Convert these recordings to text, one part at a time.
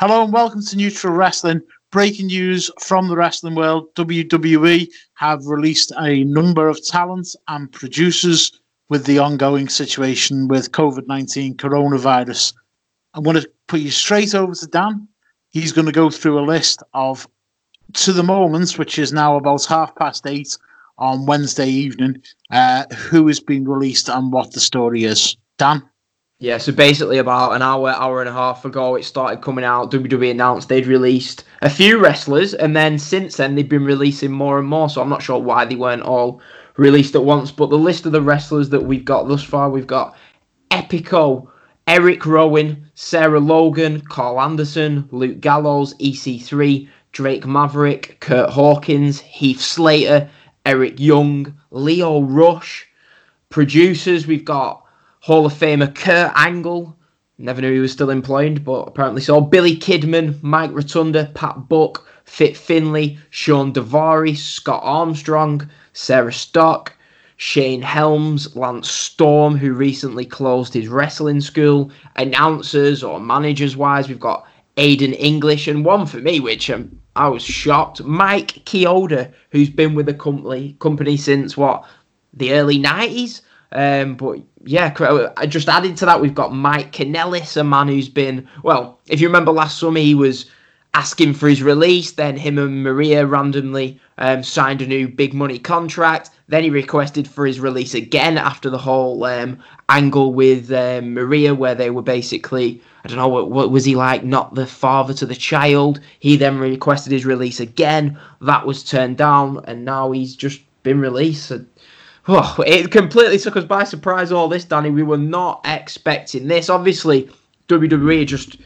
Hello and welcome to Neutral Wrestling. Breaking news from the wrestling world WWE have released a number of talents and producers with the ongoing situation with COVID 19 coronavirus. I want to put you straight over to Dan. He's going to go through a list of, to the moment, which is now about half past eight on Wednesday evening, uh, who has been released and what the story is. Dan? Yeah, so basically about an hour, hour and a half ago, it started coming out. WWE announced they'd released a few wrestlers, and then since then they've been releasing more and more. So I'm not sure why they weren't all released at once. But the list of the wrestlers that we've got thus far, we've got Epico, Eric Rowan, Sarah Logan, Karl Anderson, Luke Gallows, EC3, Drake Maverick, Kurt Hawkins, Heath Slater, Eric Young, Lio Rush. Producers, we've got Hall of Famer Kurt Angle. Never knew he was still employed, but apparently so. Billy Kidman, Mike Rotunda, Pat Buck, Fit Finlay, Shawn Daivari, Scott Armstrong, Sarah Stock, Shane Helms, Lance Storm, who recently closed his wrestling school. Announcers or managers wise, we've got Aiden English, and one for me, which um, I was shocked, Mike Chioda, who's been with the company company since what the early nineties. Um, but yeah, I just added to that, we've got Mike Kanellis, a man who's been, well, if you remember last summer, he was asking for his release. Then him and Maria randomly um, signed a new big money contract. Then he requested for his release again after the whole um, angle with um, Maria, where they were basically, I don't know, what, what was he like, not the father to the child. He then requested his release again. That was turned down, and now he's just been released. Oh, it completely took us by surprise, all this, Danny. We were not expecting this. Obviously, WWE just,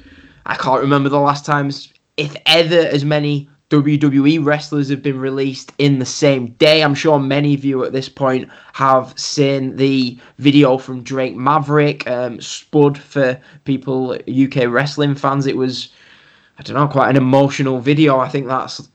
I can't remember the last times, if ever, as many WWE wrestlers have been released in the same day. I'm sure many of you at this point have seen the video from Drake Maverick, um, Spud for people, UK wrestling fans. It was, I don't know, quite an emotional video. I think that's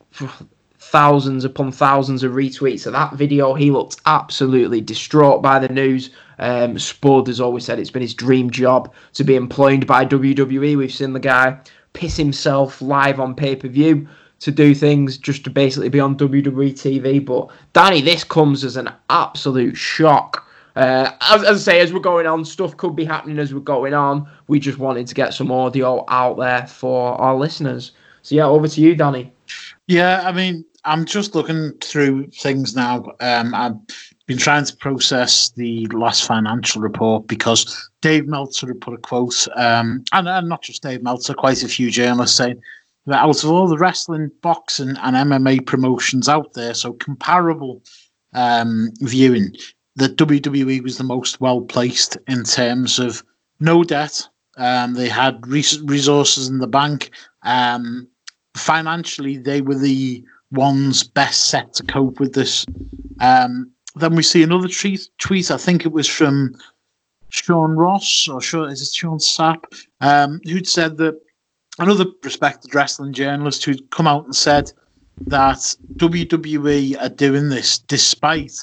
thousands upon thousands of retweets of that video. He looked absolutely distraught by the news. Um, Spud has always said it's been his dream job to be employed by WWE. We've seen the guy piss himself live on pay per view to do things just to basically be on WWE TV. But Danny, this comes as an absolute shock. Uh, as, as I say, as we're going on, stuff could be happening as we're going on. We just wanted to get some audio out there for our listeners. So yeah, over to you, Danny. Yeah, I mean, I'm just looking through things now. Um, I've been trying to process the last financial report because Dave Meltzer had put a quote, um, and, and not just Dave Meltzer, quite a few journalists saying that out of all the wrestling, boxing, and MMA promotions out there, so comparable um, viewing, that WWE was the most well placed in terms of no debt. Um, they had res- resources in the bank. Um, financially, they were the one's best set to cope with this. Um, then we see another tweet, tweet. I think it was from Sean Ross or sure is it Sean Sapp, um, who'd said that another respected wrestling journalist who'd come out and said that WWE are doing this despite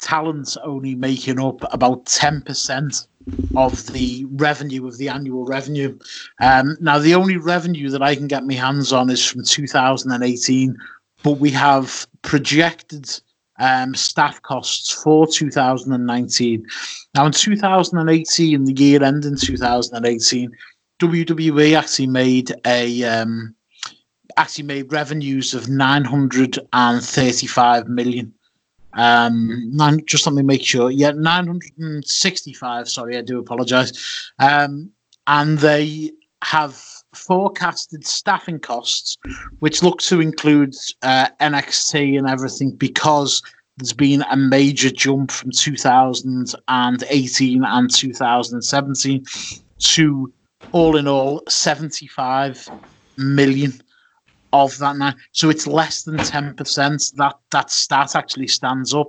talent only making up about ten percent of the revenue of the annual revenue. Um, now, the only revenue that I can get my hands on is from 2018 but we have projected um, staff costs for 2019. Now, in 2018, the year end in 2018, WWE actually made a um, actually made revenues of 935 million. Um, nine, just let me make sure. Yeah, 965. Sorry, I do apologize. Um, and they have forecasted staffing costs, which look to include uh, NXT and everything, because there's been a major jump from 2018 and 2017 to all in all 75 million of that now. So it's less than 10%. That that stat actually stands up.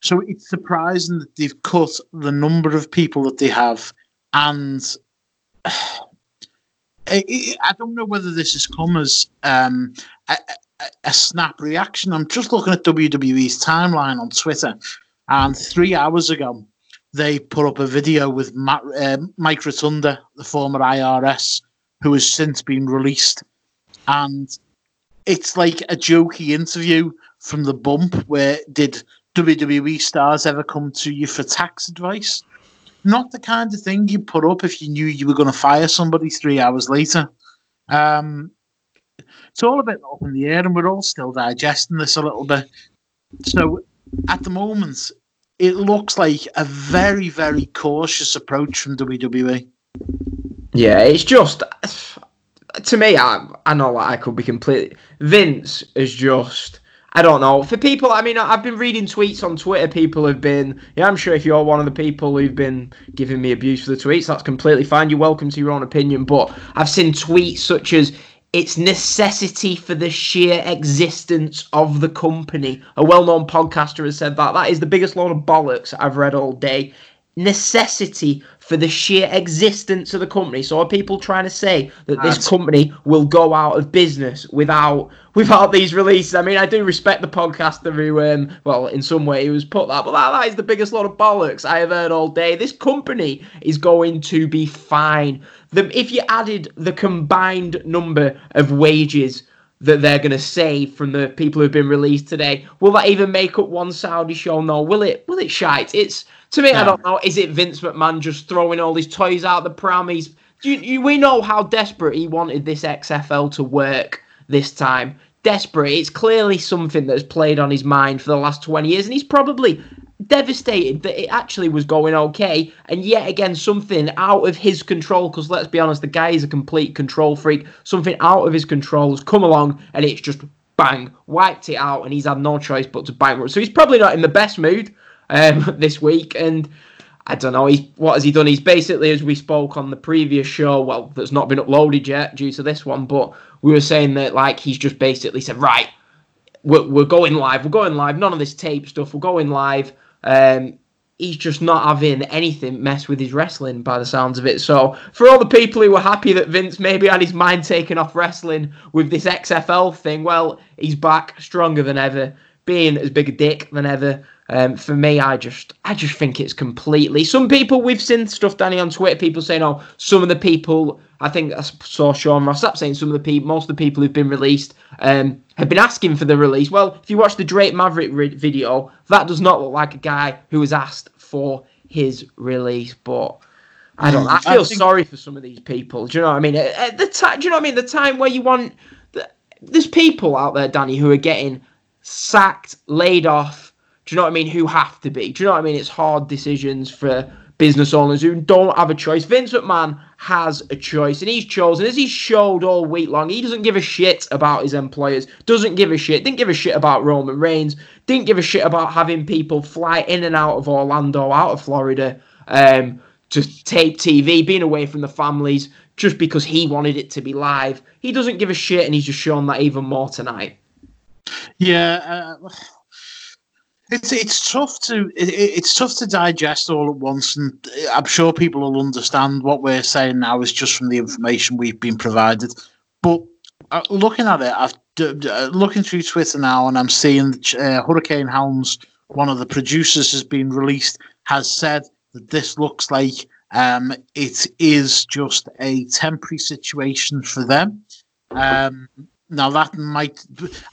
So it's surprising that they've cut the number of people that they have and I don't know whether this has come as um, a, a, snap reaction. I'm just looking at WWE's timeline on Twitter, and three hours ago, they put up a video with Matt, uh, Mike Rotunda, the former IRS who has since been released. And it's like a jokey interview from the bump where did WWE stars ever come to you for tax advice? Not the kind of thing you put up if you knew you were going to fire somebody three hours later. Um, it's all a bit up in the air, and we're all still digesting this a little bit. So, at the moment, it looks like a very, very cautious approach from WWE. Yeah, it's just to me. I I know that I could be completely. Vince is just. I don't know. For people, I mean, I've been reading tweets on Twitter. People have been, yeah, I'm sure if you're one of the people who've been giving me abuse for the tweets, that's completely fine. You're welcome to your own opinion. But I've seen tweets such as, it's necessity for the sheer existence of the company. A well known podcaster has said that. That is the biggest load of bollocks I've read all day necessity for the sheer existence of the company. So are people trying to say that this company will go out of business without without these releases? I mean, I do respect the podcaster who, um, well, in some way he was put that, but that, that is the biggest lot of bollocks I have heard all day. This company is going to be fine. The, if you added the combined number of wages that they're going to save from the people who've been released today. Will that even make up one Saudi show? No. Will it? Will it shite? It's to me. I don't know. Is it Vince McMahon just throwing all these toys out the pram? He's. You, you, we know how desperate he wanted this XFL to work this time. Desperate. It's clearly something that's played on his mind for the last 20 years, and he's probably devastated that it actually was going okay. And yet again, something out of his control, because let's be honest, the guy is a complete control freak. Something out of his control has come along and it's just bang, wiped it out, and he's had no choice but to bankrupt. So he's probably not in the best mood um, this week. And I don't know, what has he done? He's basically, as we spoke on the previous show, well, that's not been uploaded yet due to this one, but we were saying that like he's just basically said, right, we're, we're going live, we're going live, none of this tape stuff, we're going live. Um, he's just not having anything mess with his wrestling by the sounds of it. So for all the people who were happy that Vince maybe had his mind taken off wrestling with this XFL thing, well, he's back stronger than ever, being as big a dick than ever. Um, for me, I just, I just think it's completely. Some people we've seen stuff, Danny, on Twitter. People saying, "Oh, some of the people." I think I saw Sean Ross Sapp saying some of the people, most of the people who've been released, um, have been asking for the release. Well, if you watch the Drake Maverick re- video, that does not look like a guy who has asked for his release. But I don't. I feel I think... sorry for some of these people. Do you know what I mean? At the time, do you know what I mean? The time where you want, the, there's people out there, Danny, who are getting sacked, laid off do you know what I mean? Who have to be. Do you know what I mean? It's hard decisions for business owners who don't have a choice. Vince McMahon has a choice, and he's chosen, as he's showed all week long, he doesn't give a shit about his employers, doesn't give a shit, didn't give a shit about Roman Reigns, didn't give a shit about having people fly in and out of Orlando, out of Florida, um, to tape TV, being away from the families, just because he wanted it to be live. He doesn't give a shit, and he's just shown that even more tonight. Yeah. Uh it's it's tough to it, it's tough to digest all at once, and I'm sure people will understand what we're saying now is just from the information we've been provided. But uh, looking at it, I've uh, looking through Twitter now, and I'm seeing uh, Hurricane Helms, one of the producers, has been released, has said that this looks like um, it is just a temporary situation for them. Um, now that might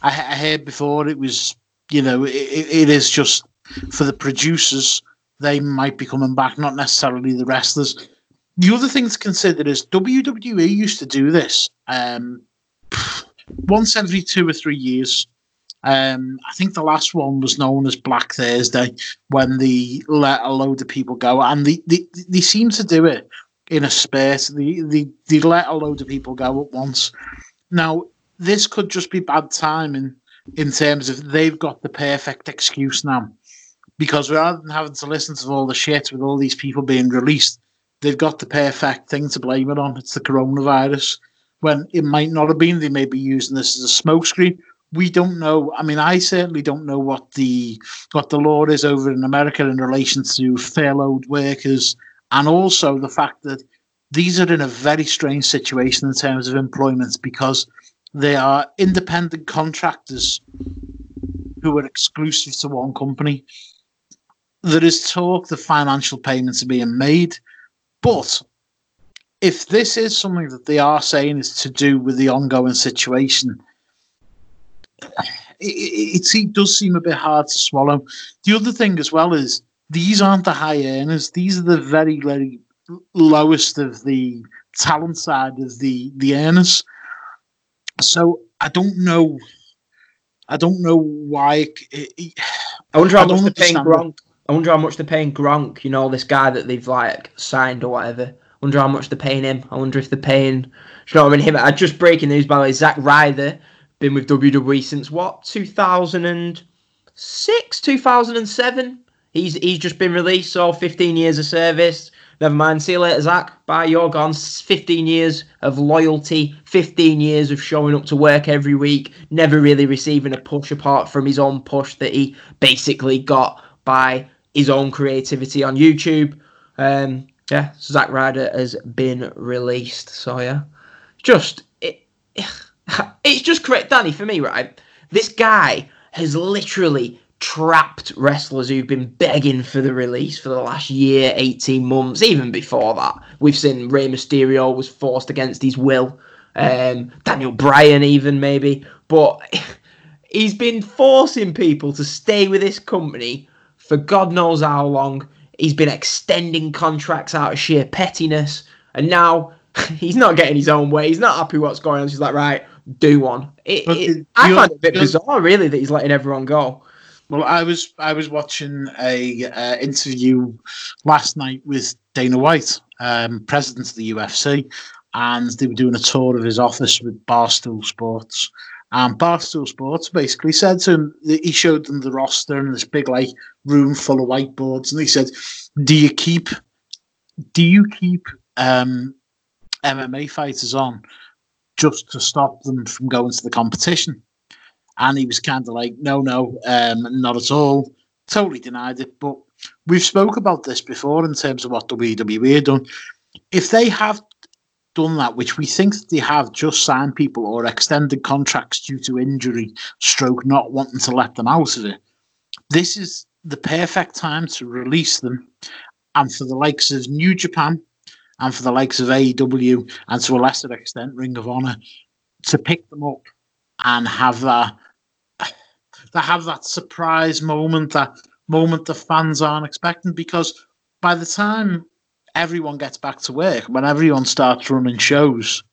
I, I heard before it was you know, it, it is just for the producers, they might be coming back, not necessarily the wrestlers. The other thing to consider is WWE used to do this um, once every two or three years. Um, I think the last one was known as Black Thursday when they let a load of people go, and they, they, they seem to do it in a space. They, they, they let a load of people go at once. Now, this could just be bad timing in terms of they've got the perfect excuse now. Because rather than having to listen to all the shit with all these people being released, they've got the perfect thing to blame it on. It's the coronavirus. When it might not have been, they may be using this as a smokescreen. We don't know. I mean, I certainly don't know what the what the law is over in America in relation to furloughed workers, and also the fact that these are in a very strange situation in terms of employment because they are independent contractors who are exclusive to one company. There is talk that financial payments are being made, but if this is something that they are saying is to do with the ongoing situation, it, it, it, does seem a bit hard to swallow. The other thing as well is these aren't the high earners; these are the very, very lowest of the talent side of the the earners. So I don't know. I don't know why. It, I wonder how much they're paying Gronk. I wonder how much they're paying Gronk. You know, this guy that they've like signed or whatever. I wonder how much they're paying him. I wonder if they're paying. You know what I mean? Him. I just breaking news by the way. Zack Ryder been with WWE since what? Two thousand and six, two thousand and seven. He's he's just been released. So fifteen years of service. Never mind. See you later, Zach. Bye. You're gone. 15 years of loyalty, 15 years of showing up to work every week, never really receiving a push apart from his own push that he basically got by his own creativity on YouTube. Um, yeah, Zack Ryder has been released. So yeah, just it, it's just correct, Danny. For me, right? This guy has literally trapped wrestlers who've been begging for the release for the last year, 18 months, even before that. We've seen Rey Mysterio was forced against his will, um, Daniel Bryan, even maybe. But he's been forcing people to stay with this company for God knows how long. He's been extending contracts out of sheer pettiness. And now he's not getting his own way. He's not happy with what's going on. She's like, right, do one. It, it, I find it a bit bizarre, really, that he's letting everyone go. Well, I was I was watching a uh, interview last night with Dana White, um, president of the UFC, and they were doing a tour of his office with Barstool Sports. And Barstool Sports basically said to him, he showed them the roster and this big like room full of whiteboards, and he said, "Do you keep, do you keep um, MMA fighters on just to stop them from going to the competition?" And he was kind of like, no, no, um, not at all. Totally denied it. But we've spoke about this before in terms of what WWE have done. If they have done that, which we think they have just signed people or extended contracts due to injury, stroke not wanting to let them out of it, this is the perfect time to release them. And for the likes of New Japan and for the likes of AEW and to a lesser extent Ring of Honor to pick them up and have that to have that surprise moment, that moment the fans aren't expecting. Because by the time everyone gets back to work, when everyone starts running shows,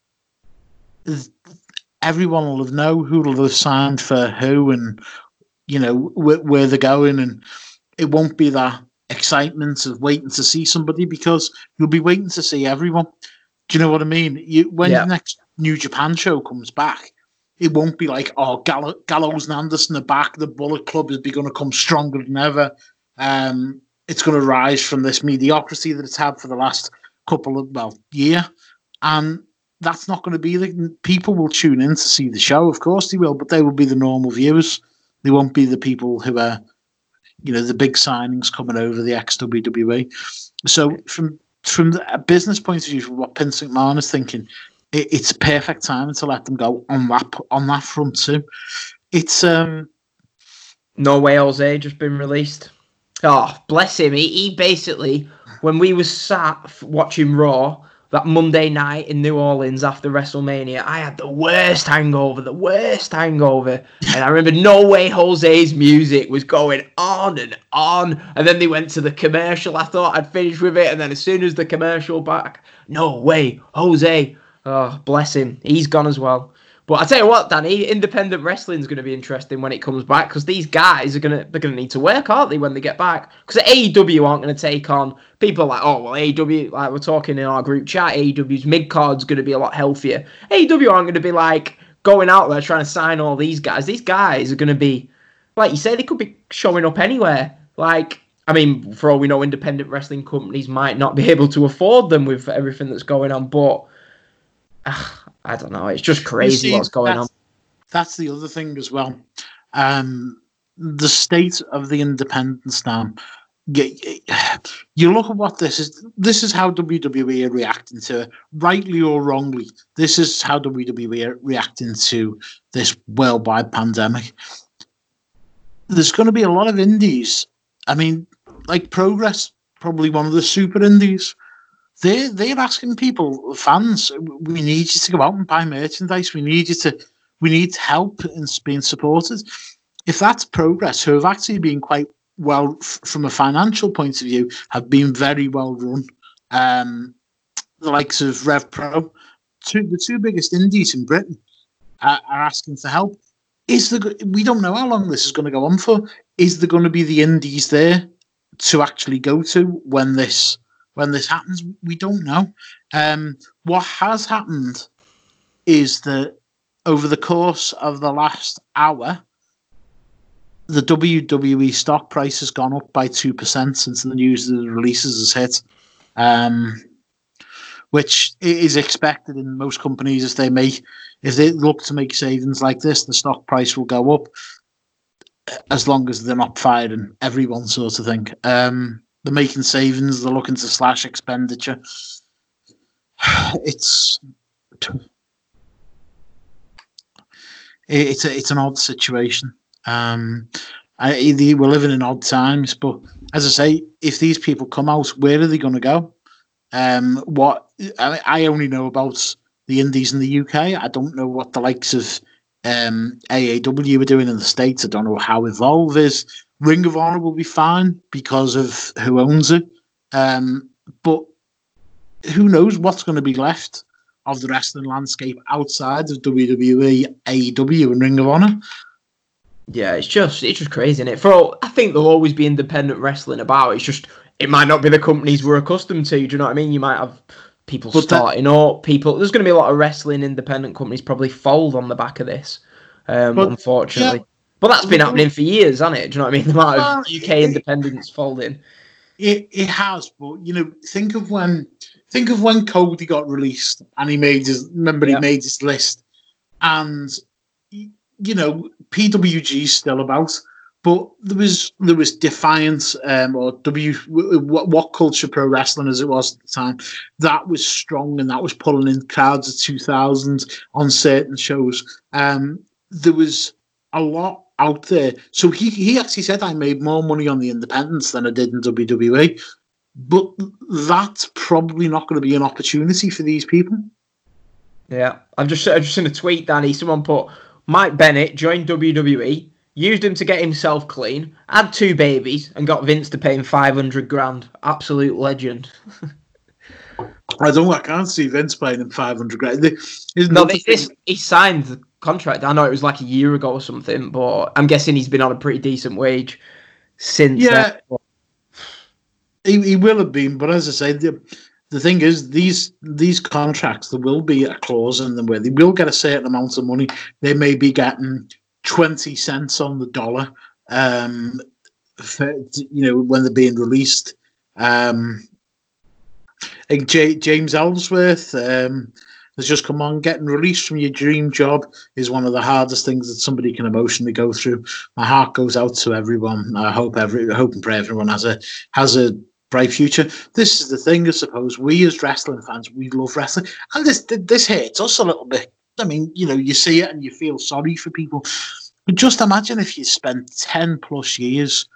everyone will have know who will have signed for who and you know where, where they're going, and it won't be that excitement of waiting to see somebody because you'll be waiting to see everyone. Do you know what I mean? You when yeah. the next New Japan show comes back, it won't be like, oh, Gall- Gallows and Anderson are back. The Bullet Club is going to come stronger than ever. Um, it's going to rise from this mediocrity that it's had for the last couple of, well, year. And that's not going to be the people will tune in to see the show. Of course they will, but they will be the normal viewers. They won't be the people who are, you know, the big signings coming over the ex WWE. So from from a business point of view, from what Vince McMahon is thinking, it, it's perfect time to let them go on that on that front too. It's um, No Way Jose just been released. Oh, bless him. He, he basically, when we was sat watching Raw that Monday night in New Orleans after WrestleMania, I had the worst hangover, the worst hangover. And I remember No Way Jose's music was going on and on. And then they went to the commercial. I thought I'd finished with it. And then as soon as the commercial back, No Way Jose Oh, bless him. He's gone as well. But I tell you what, Danny, independent wrestling is going to be interesting when it comes back because these guys are going to they're going to need to work, aren't they, when they get back? Because AEW aren't going to take on people like oh well AEW like we're talking in our group chat AEW's mid card's going to be a lot healthier. AEW aren't going to be like going out there trying to sign all these guys. These guys are going to be like you say they could be showing up anywhere. Like I mean, for all we know, independent wrestling companies might not be able to afford them with everything that's going on, but I don't know. It's just crazy see, what's going on. That's the other thing as well. Um, the state of the independence now. You look at what this is. This is how WWE are reacting to, rightly or wrongly. This is how WWE are reacting to this worldwide pandemic. There's going to be a lot of indies. I mean, like Progress, probably one of the super indies They're they're asking people, fans, we need you to go out and buy merchandise. We need you to, we need help in being supported. If that's progress, who have actually been quite well from a financial point of view, have been very well run. Um, the likes of Rev Pro, two, the two biggest indies in Britain, are, are asking for help. Is the we don't know how long this is going to go on for. Is there going to be the indies there to actually go to when this when this happens? We don't know. Um, what has happened is that over the course of the last hour, the WWE stock price has gone up by two percent since the news of the releases has hit. Um, which is expected in most companies if they make if they look to make savings like this, the stock price will go up as long as they're not firing everyone sort of thing. Um, they're making savings, they're looking to slash expenditure. It's it's a, it's an odd situation. Um, I, we're living in odd times, but as I say, if these people come out, where are they going to go? Um, what I, I only know about the Indies in the UK. I don't know what the likes of um, AAW are doing in the States. I don't know how Evolve is. Ring of Honor will be fine because of who owns it. Um, but who knows what's going to be left of the wrestling landscape outside of WWE, AEW, and Ring of Honor. Yeah, it's just it's just crazy, isn't it? For all, I think there'll always be independent wrestling about. It's just it might not be the companies we're accustomed to. Do you know what I mean? You might have people but starting that, up. People, there's going to be a lot of wrestling independent companies probably fold on the back of this, um, but, unfortunately. Yeah, but that's been happening for years, hasn't it? Do you know what I mean? The amount of UK it, independents folding. It it has, but you know, think of when think of when Cody got released and he made his remember he made his list, and you know PWG still about but there was there was Defiance um, or W what, what Culture Pro Wrestling as it was at the time that was strong and that was pulling in crowds of two thousand on certain shows. Um, there was a lot out there. So he he actually said I made more money on the independents than I did in WWE, but that's probably not going to be an opportunity for these people. Yeah, I've just I've just seen a tweet, Danny. Someone put Mike Bennett joined WWE used him to get himself clean, had two babies, and got Vince to pay him 500 grand. Absolute legend. I don't. I can't see Vince paying him 500 grand. No, this, this, he signed the contract. I know it was like a year ago or something, but I'm guessing he's been on a pretty decent wage since. Yeah, he, he will have been. But as I say, the the thing is, these these contracts there will be a clause in them where they will get a certain amount of money. They may be getting 20 cents on the dollar um, for, you know when they're being released um, J- James Ellsworth um, has just come on. Getting released from your dream job is one of the hardest things that somebody can emotionally go through. My heart goes out to everyone. I hope every I hope and pray everyone has a has a bright future. This is the thing I suppose. We as wrestling fans we love wrestling. And this this hurts us a little bit. I mean, you know, you see it and you feel sorry for people. But just imagine if you spent 10 plus years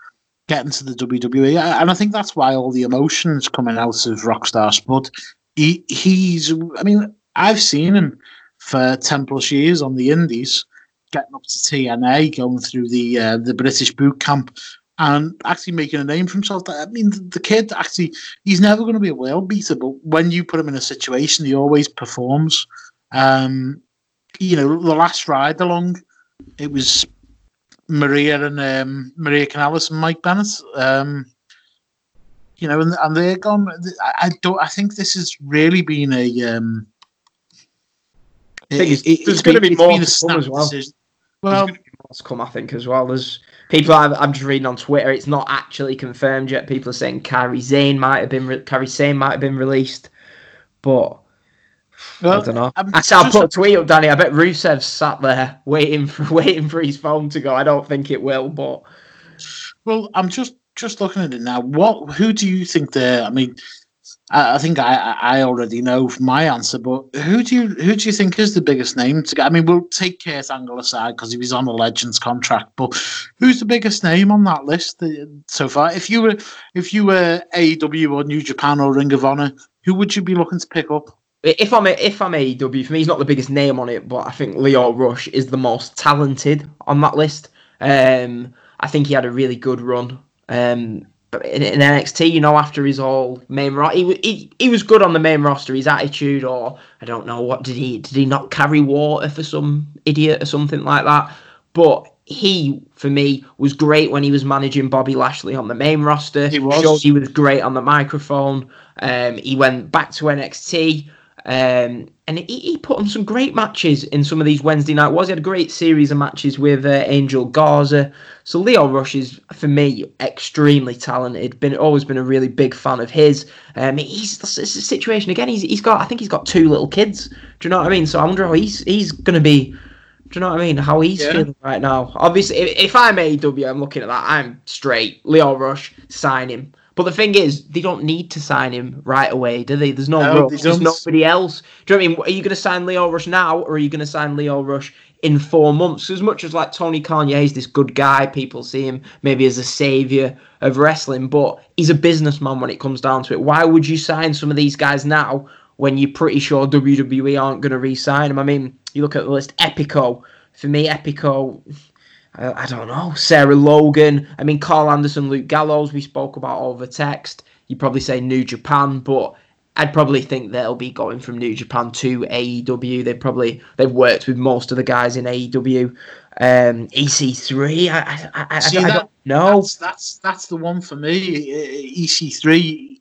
getting to the WWE. And I think that's why all the emotions coming out of Rockstar Spud. He, he's, I mean, I've seen him for 10 plus years on the Indies, getting up to TNA, going through the uh, the British boot camp, and actually making a name for himself. I mean, the, the kid actually, he's never going to be a world beater, but when you put him in a situation, he always performs. Um, you know, the last ride along, it was Maria and um, Maria Kanellis and Mike Bennett. Um, you know, and, and they're gone. I, don't. I think this has really been a. Um, it, it, there's going to be more to come as well. Decision. Well, there's more to come, I think, as well. There's people I've, I'm just reading on Twitter. It's not actually confirmed yet. People are saying Carrie Zane might have been re- Kairi Sane might have been released, but well, I don't know. I'm said I'll put a tweet up, Danny. I bet Rusev sat there waiting for waiting for his phone to go. I don't think it will, but well, I'm just just looking at it now. What? Who do you think there? I mean, I, I think I I already know my answer, but who do you who do you think is the biggest name to get? I mean, we'll take Kurt Angle aside because he was on a Legends contract, but who's the biggest name on that list so far? If you were if you were AEW or New Japan or Ring of Honor, who would you be looking to pick up? If I'm a, if I'm AEW, for me, he's not the biggest name on it, but I think Lio Rush is the most talented on that list. Um, I think he had a really good run. Um, in, in NXT, you know, after his all main roster, he, he he was good on the main roster. His attitude, or I don't know, what did he did he not carry water for some idiot or something like that? But he, for me, was great when he was managing Bobby Lashley on the main roster. He was. He was great on the microphone. Um, he went back to NXT. Um, and he, he put on some great matches in some of these Wednesday night wars. He had a great series of matches with uh, Angel Garza. So Lio Rush is, for me, extremely talented. Been always been a really big fan of his. Um, he's it's a situation again. He's he's got I think he's got two little kids. Do you know what I mean? So I wonder how he's he's gonna be. Do you know what I mean? How he's Yeah. feeling right now. Obviously, if, if I'm AEW, I'm looking at that. I'm straight. Lio Rush, sign him. But the thing is, they don't need to sign him right away, do they? There's no, No, rush. There's nobody else. Do you know what I mean? Are you going to sign Lio Rush now, or are you going to sign Lio Rush in four months? As much as like Tony Khan, yeah, he's this good guy. People see him maybe as a savior of wrestling, but he's a businessman when it comes down to it. Why would you sign some of these guys now when you're pretty sure WWE aren't going to re-sign him? I mean, you look at the list. Epico, for me, Epico. I, I don't know. Sarah Logan. I mean, Karl Anderson, Luke Gallows. We spoke about over text. You probably say New Japan, but I'd probably think they'll be going from New Japan to AEW. They probably they've worked with most of the guys in AEW. Um, EC3. I I, I, I, See I that? don't know. That's that's that's the one for me. Uh, EC3.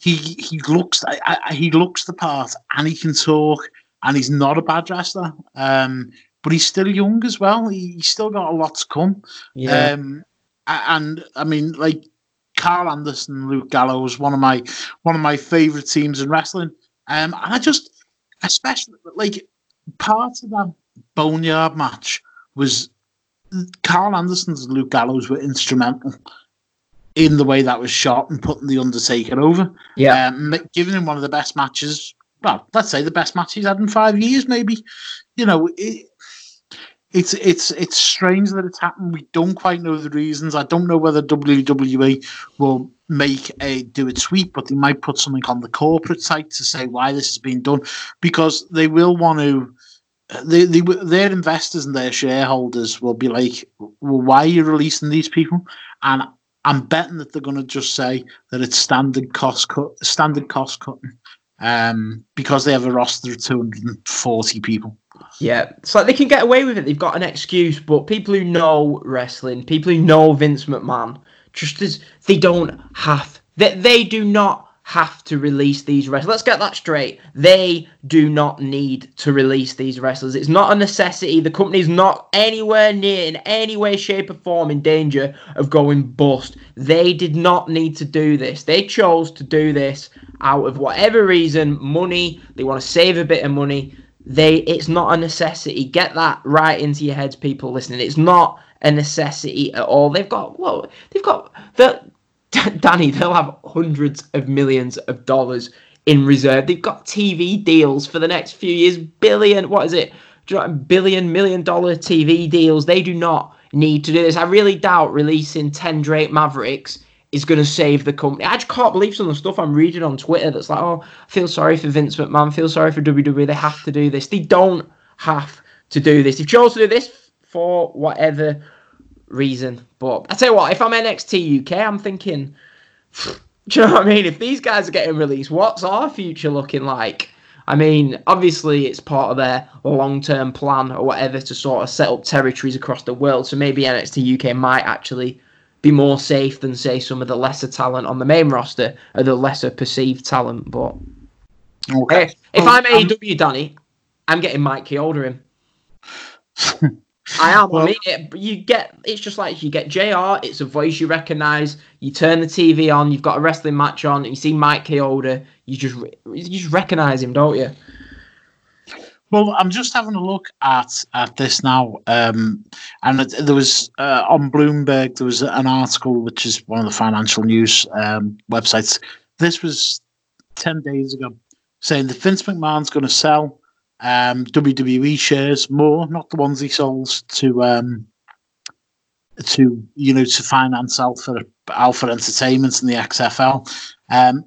He he looks I, I, he looks the part, and he can talk, and he's not a bad wrestler. Um, but he's still young as well. He, he's still got a lot to come. Yeah. Um, and I mean, like Karl Anderson, Luke Gallows, one of my one of my favorite teams in wrestling. Um, and I just, especially like part of that boneyard match was Karl Anderson's and Luke Gallows were instrumental in the way that was shot and putting the Undertaker over. yeah. Um, giving him one of the best matches. Well, let's say the best match he's had in five years, maybe. You know, it, it's it's it's strange that it's happened. We don't quite know the reasons. I don't know whether WWE will make a do it sweep, but they might put something on the corporate site to say why this has been done, because they will want to. They, they, their investors and their shareholders will be like, "Well, why are you releasing these people?" And I'm betting that they're going to just say that it's standard cost cut, standard cost cutting, um, because they have a roster of 240 people. Yeah, it's like they can get away with it. They've got an excuse, but people who know wrestling, people who know Vince McMahon, just as they don't have they, they do not have to release these wrestlers. Let's get that straight. They do not need to release these wrestlers. It's not a necessity. The company's not anywhere near in any way, shape, or form in danger of going bust. They did not need to do this. They chose to do this out of whatever reason, money. They want to save a bit of money they it's not a necessity. Get that right into your heads people listening. It's not a necessity at all. They've got well they've got the danny they'll have hundreds of millions of dollars in reserve. They've got tv deals for the next few years. Billion what is it? Billion million dollar tv deals. They do not need to do this. I really doubt releasing 10 drake mavericks is going to save the company. I just can't believe some of the stuff I'm reading on Twitter that's like, oh, I feel sorry for Vince McMahon, feel sorry for WWE. They have to do this. They don't have to do this. They've chosen to do this for whatever reason. But I tell you what, if I'm NXT UK, I'm thinking, do you know what I mean? If these guys are getting released, what's our future looking like? I mean, obviously, it's part of their long term plan or whatever to sort of set up territories across the world. So maybe NXT UK might actually be more safe than say some of the lesser talent on the main roster or the lesser perceived talent. But Okay. if Well, I'm I'm- AEW, Danny, I'm getting Mike Chioda in. I am. Well- I mean, it, you get. It's just like you get Jr. It's a voice you recognize. You turn the TV on. You've got a wrestling match on. And you see Mike Chioda. You just you just recognize him, don't you? Well, I'm just having a look at at this now, um, and it, there was uh, on Bloomberg there was an article which is one of the financial news um, websites. This was ten days ago, saying that Vince McMahon's going to sell um, WWE shares more, not the ones he sold to um, to you know to finance Alpha Alpha Entertainment and the XFL. Um,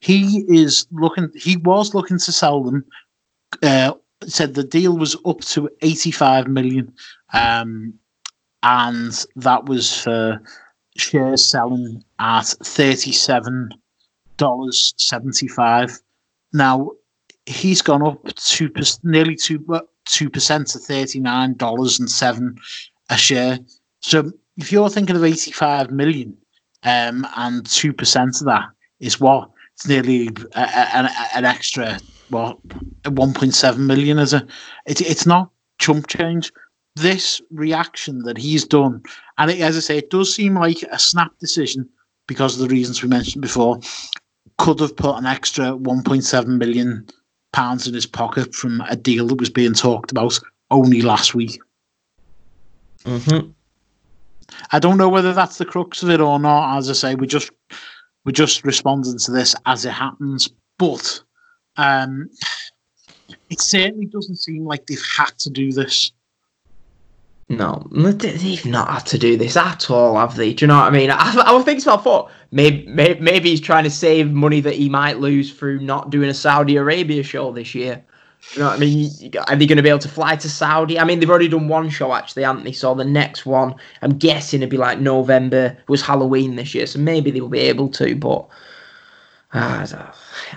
he is looking. He was looking to sell them. Uh, said the deal was up to eighty-five million, um, and that was for shares selling at thirty-seven dollars seventy-five. Now he's gone up two nearly two percent to thirty-nine dollars and seven a share. So if you're thinking of eighty-five million, um, and two percent of that is what it's nearly a, a, an, an extra what 1.7 million is it? it it's not chump change this reaction that he's done and it, as i say it does seem like a snap decision because of the reasons we mentioned before could have put an extra 1.7 million pounds in his pocket from a deal that was being talked about only last week mm-hmm. I don't know whether that's the crux of it or not. As I say, we just we're just responding to this as it happens. But um, it certainly doesn't seem like they've had to do this. No, they've not had to do this at all, have they? Do you know what I mean? I, I was thinking about thought maybe, maybe he's trying to save money that he might lose through not doing a Saudi Arabia show this year. You know what I mean? Are they going to be able to fly to Saudi? I mean, they've already done one show actually, haven't they? So the next one, I'm guessing it'd be like November. Was Halloween this year, so maybe they will be able to. But Ah,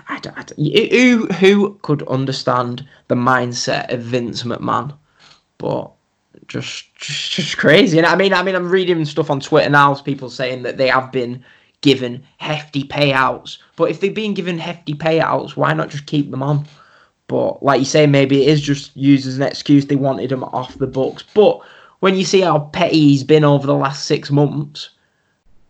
I don't, I don't, who who could understand the mindset of Vince McMahon? But just just, just crazy. And I mean, I mean, I'm reading stuff on Twitter now. People saying that they have been given hefty payouts. But if they've been given hefty payouts, why not just keep them on? But like you say, maybe it is just used as an excuse they wanted him off the books. But when you see how petty he's been over the last six months,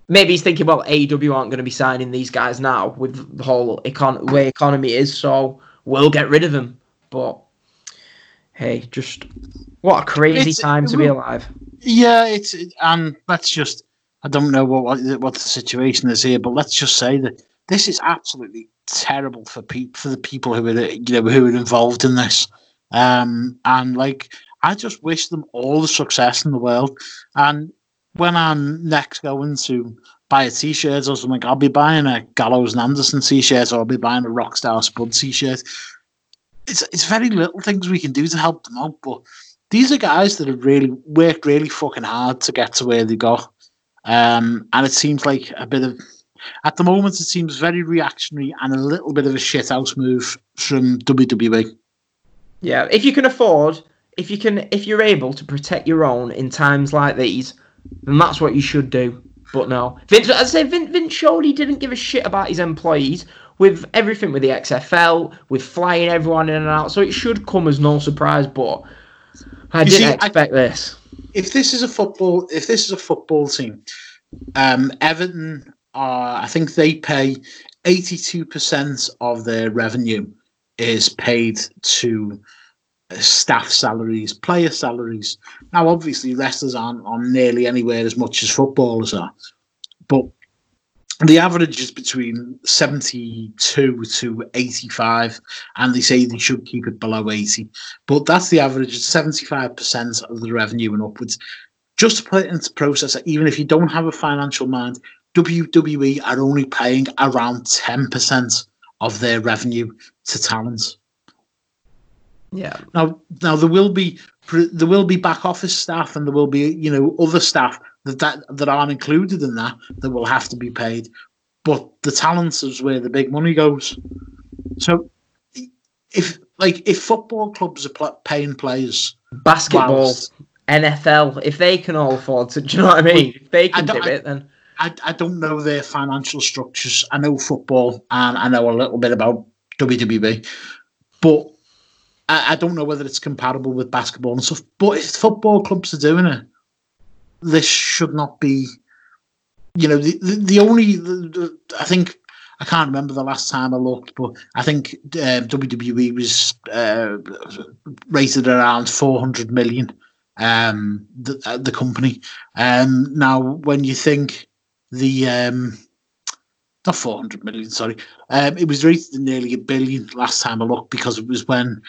maybe he's thinking, well, AEW aren't going to be signing these guys now with the whole econ- way economy is, so we'll get rid of them. But hey, just what a crazy it's, time to be alive. Yeah, it's and let's just I don't know what, what what the situation is here, but let's just say that this is absolutely terrible for people for the people who are you know who are involved in this. Um, and like I just wish them all the success in the world. And when I'm next going to buy a t-shirt or something, I'll be buying a Gallows and Anderson t-shirt or I'll be buying a Rockstar Spud t-shirt. It's it's very little things we can do to help them out, but these are guys that have really worked really fucking hard to get to where they got. Um, and it seems like a bit of at the moment, it seems very reactionary and a little bit of a shithouse move from WWE. Yeah, if you can afford, if you can, if you're able to protect your own in times like these, then that's what you should do. But no, Vince, as I say, Vince, Vince surely didn't give a shit about his employees with everything with the XFL, with flying everyone in and out. So it should come as no surprise. But I you didn't see, expect I, this. If this is a football, if this is a football team, um, Everton are, I think they pay 82% of their revenue is paid to Uh, staff salaries, player salaries. Now, obviously, wrestlers aren't on nearly anywhere as much as footballers are, but the average is between 72 to 85, and they say they should keep it below 80. But that's the average, it's 75% of the revenue and upwards. Just to put it into process, even if you don't have a financial mind, WWE are only paying around 10% of their revenue to talent. Yeah. Now, now there will be there will be back office staff and there will be you know other staff that that, that aren't included in that that will have to be paid, but the talents is where the big money goes. So, if like if football clubs are paying players, basketball, whilst, NFL, if they can all afford to, do you know what I mean? If they can do it, then I, I don't know their financial structures. I know football and I know a little bit about WWE, but I, I don't know whether it's compatible with basketball and stuff. But if football clubs are doing it, this should not be. You know, the the, the only the, the, I think I can't remember the last time I looked, but I think uh, WWE was uh, rated around 400 million. Um, the uh, the company. Um, now, when you think the um, not 400 million, sorry. Um, it was rated nearly a billion last time I looked because it was when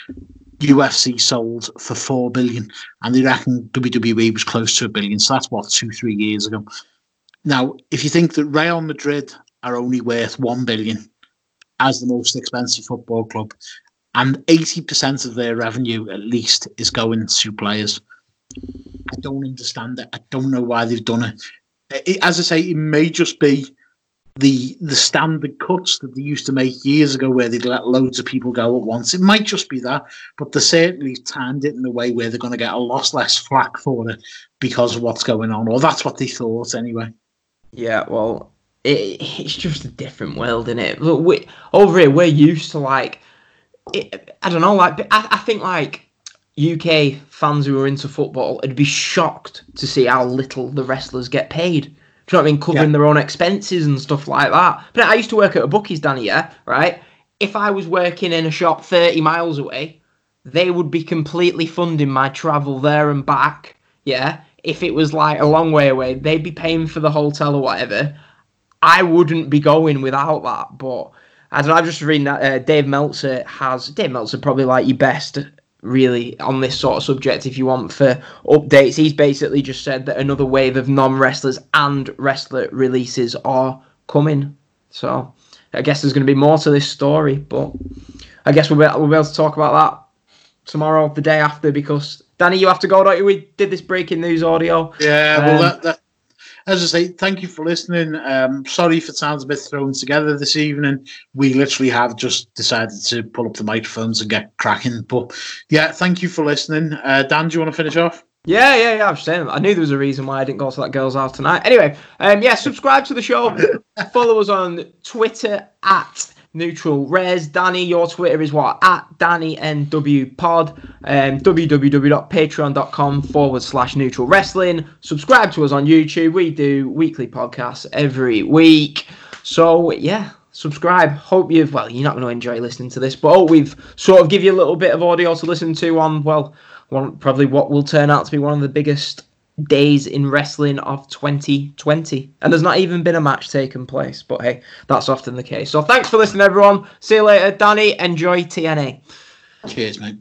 UFC sold for 4 billion and they reckon WWE was close to a billion. So that's what, two, three years ago. Now, if you think that Real Madrid are only worth 1 billion as the most expensive football club, and 80% of their revenue at least is going to players. I don't understand it. I don't know why they've done it. it as I say, it may just be the the standard cuts that they used to make years ago where they'd let loads of people go at once. It might just be that, but they certainly timed it in a way where they're going to get a lot less flack for it because of what's going on, or that's what they thought anyway. Yeah, well, it, it's just a different world, isn't it? Look, we, over here, we're used to like, it, I don't know, like I, I think like UK fans who are into football would be shocked to see how little the wrestlers get paid. Do you know what I mean? Covering yeah. their own expenses and stuff like that. But I used to work at a bookies, Danny, yeah, right? If I was working in a shop 30 miles away, they would be completely funding my travel there and back, yeah? If it was like a long way away, they'd be paying for the hotel or whatever. I wouldn't be going without that. But I don't know, I've just reading that uh, Dave Meltzer has Dave Meltzer probably like your best really on this sort of subject if you want for updates. He's basically just said that another wave of non wrestlers and wrestler releases are coming. So I guess there's going to be more to this story, but I guess we'll be, we'll be able to talk about that tomorrow, the day after, because Danny, you have to go, don't you? We did this breaking news audio. Yeah, well, um, that, that, as I say, thank you for listening. Um, sorry if it sounds a bit thrown together this evening. We literally have just decided to pull up the microphones and get cracking. But yeah, thank you for listening. Uh, Dan, do you want to finish off? Yeah, yeah, yeah. I'm saying I knew there was a reason why I didn't go to that girl's house tonight. Anyway, um, yeah, subscribe to the show. Follow us on Twitter at Neutral Res. Danny, your Twitter is what? At Danny NW Pod. Um, www.patreon.com forward slash neutral wrestling. Subscribe to us on YouTube. We do weekly podcasts every week. So, yeah, subscribe. Hope you've, well, you're not going to enjoy listening to this, but hope we've sort of give you a little bit of audio to listen to on, well, one, probably what will turn out to be one of the biggest days in wrestling of 2020. And there's not even been a match taken place. But hey, that's often the case. So thanks for listening, everyone. See you later. Danny, enjoy TNA. Cheers, mate.